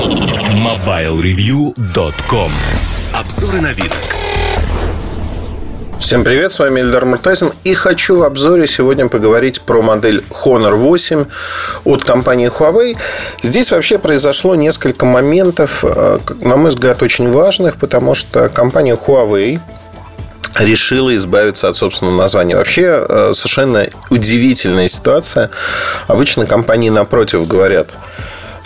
MobileReview.com Обзоры на вид. Всем привет, с вами Эльдар Муртазин И хочу в обзоре сегодня поговорить про модель Honor 8 от компании Huawei Здесь вообще произошло несколько моментов, э, на мой взгляд, очень важных Потому что компания Huawei решила избавиться от собственного названия. Вообще э, совершенно удивительная ситуация. Обычно компании напротив говорят,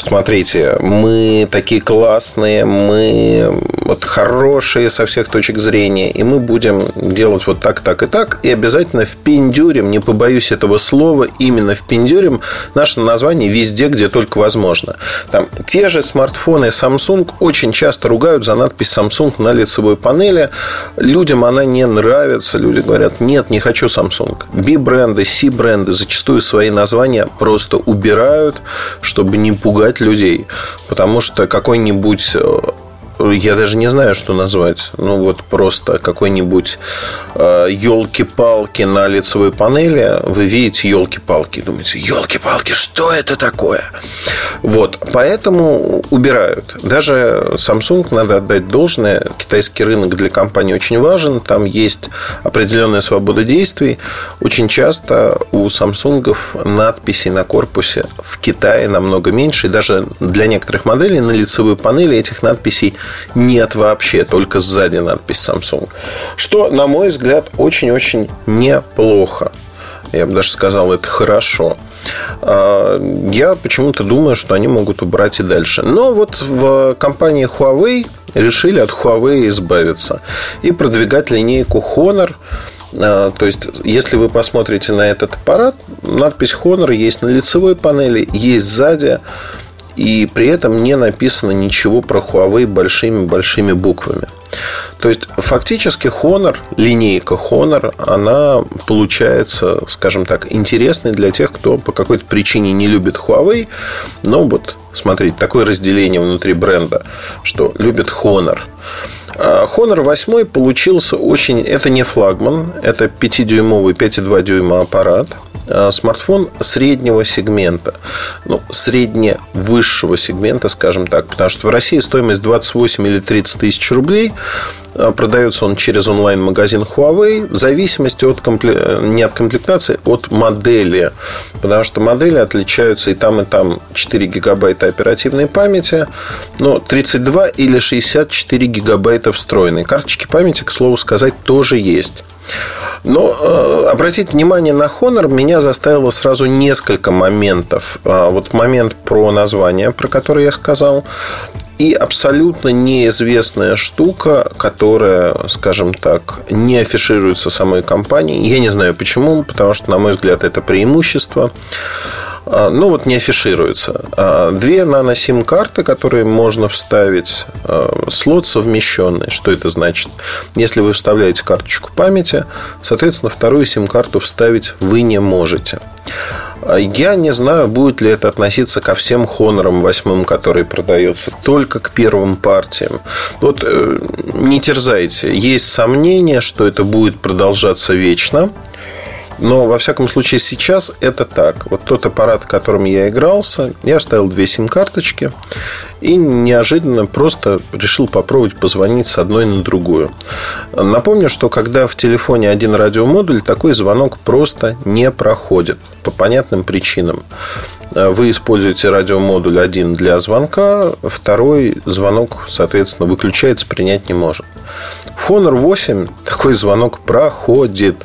смотрите, мы такие классные, мы вот хорошие со всех точек зрения, и мы будем делать вот так, так и так, и обязательно впендюрим, не побоюсь этого слова, именно впендюрим наше название везде, где только возможно. Там те же смартфоны Samsung очень часто ругают за надпись Samsung на лицевой панели. Людям она не нравится, люди говорят, нет, не хочу Samsung. B-бренды, C-бренды зачастую свои названия просто убирают, чтобы не пугать пугать людей. Потому что какой-нибудь э, я даже не знаю, что назвать. Ну, вот просто какой-нибудь э, елки-палки на лицевой панели. Вы видите елки-палки, думаете, елки-палки, что это такое? Вот, поэтому убирают. Даже Samsung, надо отдать должное, китайский рынок для компании очень важен. Там есть определенная свобода действий. Очень часто у Samsung надписей на корпусе в Китае намного меньше. И даже для некоторых моделей на лицевой панели этих надписей нет вообще, только сзади надпись Samsung. Что, на мой взгляд, очень-очень неплохо. Я бы даже сказал, это хорошо. А, я почему-то думаю, что они могут убрать и дальше. Но вот в компании Huawei решили от Huawei избавиться и продвигать линейку Honor. А, то есть, если вы посмотрите на этот аппарат, надпись Honor есть на лицевой панели, есть сзади и при этом не написано ничего про Huawei большими-большими буквами. То есть, фактически Honor, линейка Honor, она получается, скажем так, интересной для тех, кто по какой-то причине не любит Huawei. Но вот, смотрите, такое разделение внутри бренда, что любит Honor. А Honor 8 получился очень... Это не флагман, это 5-дюймовый, 5,2 дюйма аппарат – смартфон среднего сегмента. Ну, средне-высшего сегмента, скажем так. Потому что в России стоимость 28 или 30 тысяч рублей. Э, продается он через онлайн-магазин Huawei в зависимости от компле... не от комплектации, от модели. Потому что модели отличаются и там, и там 4 гигабайта оперативной памяти, но 32 или 64 гигабайта встроенной. Карточки памяти, к слову сказать, тоже есть. Но э, обратить внимание на Honor меня заставило сразу несколько моментов. А, вот момент про название, про который я сказал, и абсолютно неизвестная штука, которая, скажем так, не афишируется самой компанией. Я не знаю почему, потому что, на мой взгляд, это преимущество. А, ну вот не афишируется. А, две нано-сим-карты, которые можно вставить, а, слот совмещенный. Что это значит? Если вы вставляете карточку памяти, соответственно, вторую сим-карту вставить вы не можете. Я не знаю, будет ли это относиться ко всем Honor 8, которые продаются, только к первым партиям. Вот э, не терзайте. Есть сомнения, что это будет продолжаться вечно. Но, во всяком случае, сейчас это так. Вот тот аппарат, которым я игрался, я вставил две сим-карточки и неожиданно просто решил попробовать позвонить с одной на другую. Напомню, что когда в телефоне один радиомодуль, такой звонок просто не проходит по понятным причинам. Вы используете радиомодуль один для звонка, второй звонок, соответственно, выключается, принять не может. Honor 8 такой звонок проходит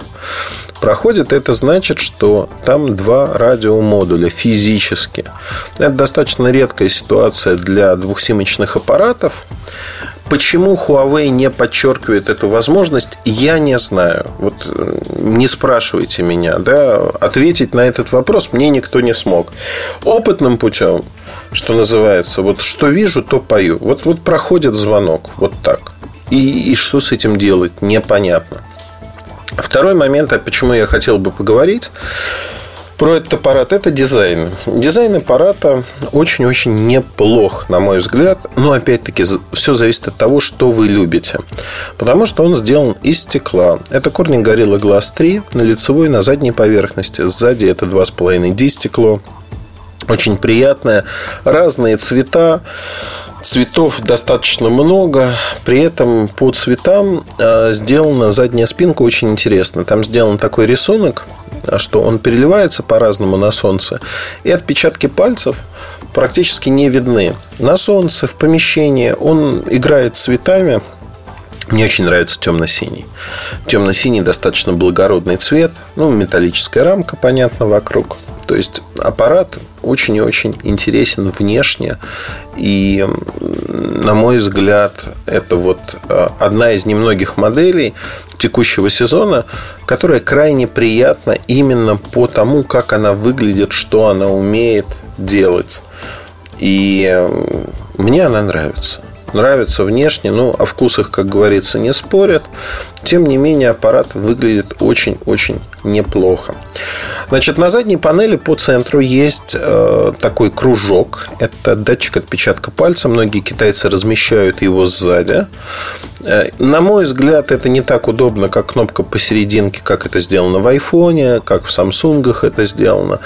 проходит, это значит, что там два радиомодуля физически. Это достаточно редкая ситуация для двухсимочных аппаратов. Почему Huawei не подчеркивает эту возможность, я не знаю. Вот э, не спрашивайте меня, да, ответить на этот вопрос мне никто не смог. Опытным путем, что называется, вот что вижу, то пою. Вот, вот проходит звонок, вот так. И, и что с этим делать, непонятно. Второй момент, а почему я хотел бы поговорить про этот аппарат, это дизайн. Дизайн аппарата очень-очень неплох, на мой взгляд. Но, опять-таки, все зависит от того, что вы любите. Потому что он сделан из стекла. Это Corning Gorilla Glass 3 на лицевой и на задней поверхности. Сзади это 2,5D стекло. очень приятная. Разные цвета. Цветов достаточно много, при этом по цветам э, сделана задняя спинка очень интересно. Там сделан такой рисунок, что он переливается по-разному на солнце, и отпечатки пальцев практически не видны. На солнце, в помещении он играет цветами, мне очень нравится темно-синий. Темно-синий достаточно благородный цвет. Ну, металлическая рамка, понятно, вокруг. То есть аппарат очень и очень интересен внешне. И, на мой взгляд, это вот э, одна из немногих моделей текущего сезона, которая крайне приятна именно по тому, как она выглядит, что она умеет делать. И мне она нравится нравится внешне, ну, о вкусах, как говорится, не спорят. Тем не менее, аппарат выглядит очень-очень неплохо. Значит, на задней панели по центру есть э, такой кружок. Это датчик отпечатка пальца. Многие китайцы размещают его сзади. Э, на мой взгляд, это не так удобно, как кнопка посерединке, как это сделано в айфоне, как в Самсунгах это сделано.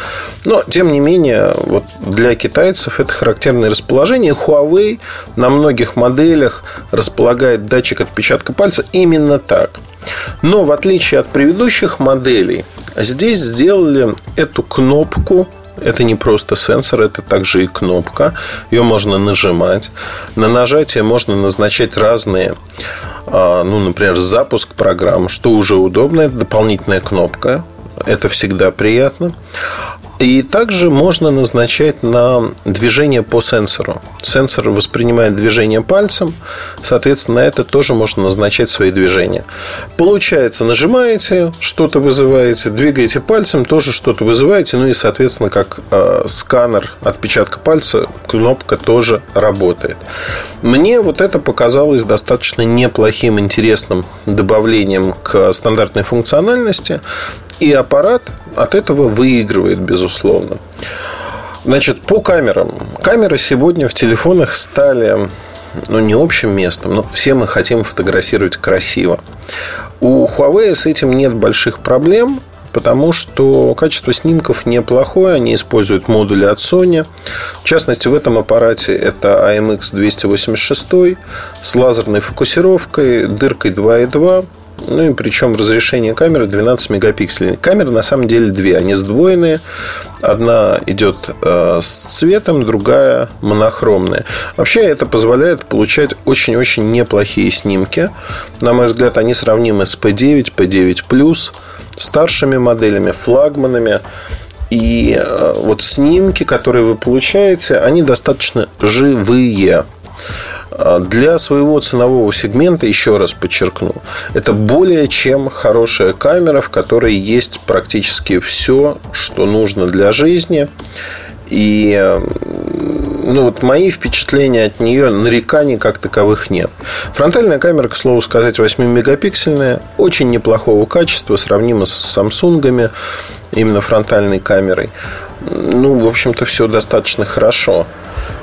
Но, тем не менее, вот для китайцев это характерное расположение. Huawei на многих моделях располагает датчик отпечатка пальца именно так. Но в отличие от предыдущих моделей, здесь сделали эту кнопку это не просто сенсор, это также и кнопка. Ее можно нажимать. На нажатие можно назначать разные, а, ну, например, запуск программ, что уже удобно. Это дополнительная кнопка. Это всегда приятно. И также можно назначать на движение по сенсору. Сенсор воспринимает движение пальцем, соответственно, на это тоже можно назначать свои движения. Получается, нажимаете, что-то вызываете, двигаете пальцем, тоже что-то вызываете, ну и, соответственно, как э, сканер отпечатка пальца, кнопка тоже работает. Мне вот это показалось достаточно неплохим, интересным добавлением к стандартной функциональности. И аппарат от этого выигрывает, безусловно. Значит, по камерам. Камеры сегодня в телефонах стали ну, не общим местом, но все мы хотим фотографировать красиво. У Huawei с этим нет больших проблем, потому что качество снимков неплохое, они используют модули от Sony. В частности, в этом аппарате это AMX 286 с лазерной фокусировкой, дыркой 2.2, ну и причем разрешение камеры 12 мегапикселей. Камеры на самом деле две, они сдвоенные. Одна идет э, с цветом, другая монохромная. Вообще это позволяет получать очень-очень неплохие снимки. На мой взгляд, они сравнимы с P9, P9+, старшими моделями, флагманами. И э, вот снимки, которые вы получаете, они достаточно живые. А, для своего ценового сегмента, еще раз подчеркну, это более чем хорошая камера, в которой есть практически все, что нужно для жизни. И ну, вот мои впечатления от нее нареканий как таковых нет. Фронтальная камера, к слову сказать, 8-мегапиксельная, очень неплохого качества, сравнима с Самсунгами, именно фронтальной камерой. Ну, в общем-то, все достаточно хорошо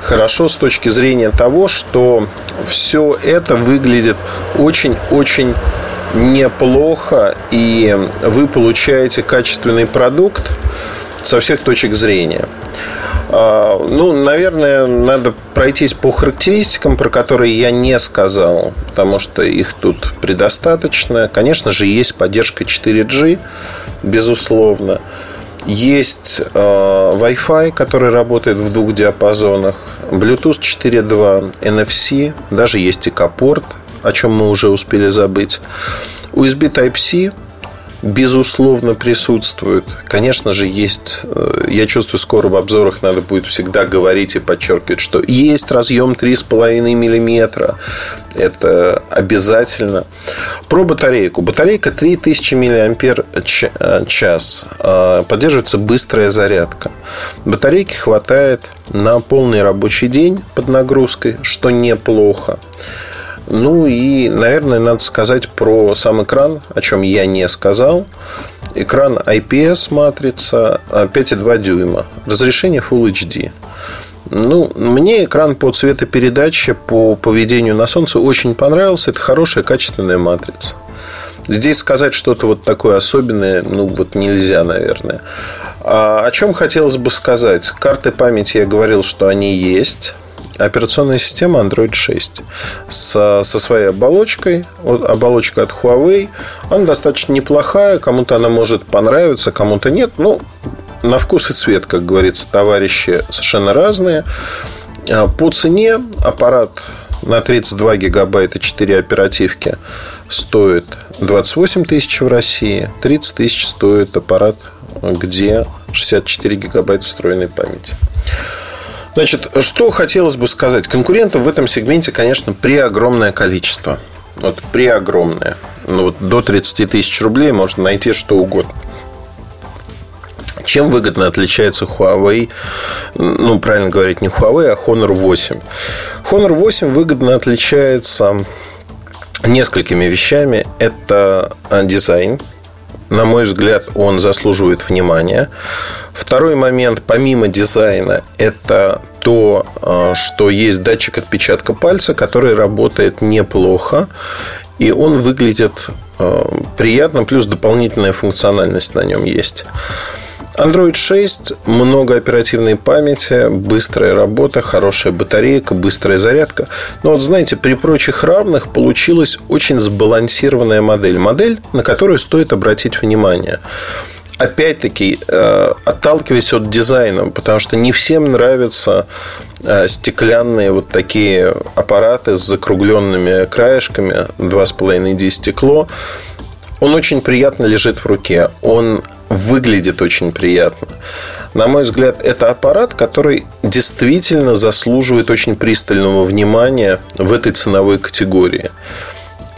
хорошо с точки зрения того, что все это выглядит очень-очень неплохо, и вы получаете качественный продукт со всех точек зрения. А, ну, наверное, надо пройтись по характеристикам, про которые я не сказал, потому что их тут предостаточно. Конечно же, есть поддержка 4G, безусловно. Есть э, Wi-Fi, который работает в двух диапазонах, Bluetooth 4.2, NFC, даже есть и порт о чем мы уже успели забыть. USB Type-C безусловно, присутствует. Конечно же, есть, э, я чувствую, скоро в обзорах надо будет всегда говорить и подчеркивать, что есть разъем 3,5 мм. Это обязательно. Про батарейку. Батарейка 3000 мАч. Э, поддерживается быстрая зарядка. Батарейки хватает на полный рабочий день под нагрузкой, что неплохо. Ну и, наверное, надо сказать про сам экран, о чем я не сказал. Экран IPS матрица 5,2 дюйма. Разрешение Full HD. Ну, мне экран по цветопередаче, по поведению на солнце очень понравился. Это хорошая, качественная матрица. Здесь сказать что-то вот такое особенное, ну, вот нельзя, наверное. А о чем хотелось бы сказать? Карты памяти я говорил, что они есть операционная система Android 6 со, со своей оболочкой. Оболочка от Huawei. Она достаточно неплохая. Кому-то она может понравиться, кому-то нет. Ну, на вкус и цвет, как говорится, товарищи совершенно разные. А, по цене аппарат на 32 гигабайта 4 оперативки стоит 28 тысяч в России, 30 тысяч стоит аппарат, где 64 гигабайта встроенной памяти. Значит, что хотелось бы сказать? Конкурентов в этом сегменте, конечно, при огромное количество. Вот при огромное. Ну, вот до 30 тысяч рублей можно найти что угодно. Чем выгодно отличается Huawei, ну, правильно говорить, не Huawei, а Honor 8? Honor 8 выгодно отличается несколькими вещами. Это дизайн, на мой взгляд, он заслуживает внимания. Второй момент, помимо дизайна, это то, э, что есть датчик отпечатка пальца, который работает неплохо. И он выглядит э, приятно, плюс дополнительная функциональность на нем есть. Android 6, много оперативной памяти, быстрая работа, хорошая батарейка, быстрая зарядка. Но вот знаете, при прочих равных получилась очень сбалансированная модель. Модель, на которую стоит обратить внимание опять-таки, э, отталкиваясь от дизайна, потому что не всем нравятся э, стеклянные вот такие аппараты с закругленными краешками, 2,5D стекло. Он очень приятно лежит в руке. Он выглядит очень приятно. На мой взгляд, это аппарат, который действительно заслуживает очень пристального внимания в этой ценовой категории.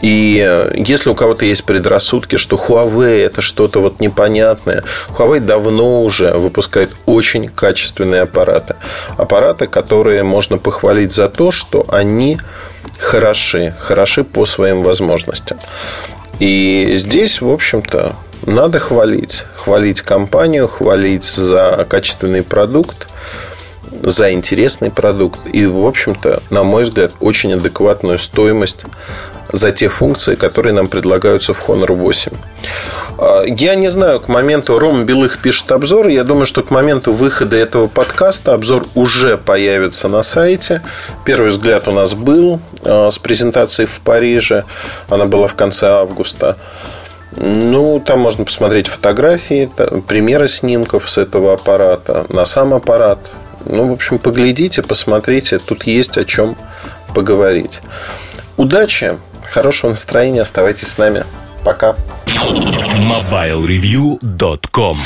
И э, если у кого-то есть предрассудки, что Huawei это что-то вот непонятное, Huawei давно уже выпускает очень качественные аппараты. Аппараты, которые можно похвалить за то, что они хороши, хороши по своим возможностям. И здесь, в общем-то, надо хвалить. Хвалить компанию, хвалить за качественный продукт, за интересный продукт. И, в общем-то, на мой взгляд, очень адекватную стоимость за те функции, которые нам предлагаются в Honor 8. А, я не знаю, к моменту Ром Белых пишет обзор. Я думаю, что к моменту выхода этого подкаста обзор уже появится на сайте. Первый взгляд у нас был а, с презентацией в Париже. Она была в конце августа. Ну, там можно посмотреть фотографии, примеры снимков с этого аппарата, на сам аппарат. Ну, в общем, поглядите, посмотрите. Тут есть о чем поговорить. Удачи, хорошего настроения, оставайтесь с нами. Пока. MobileReview.com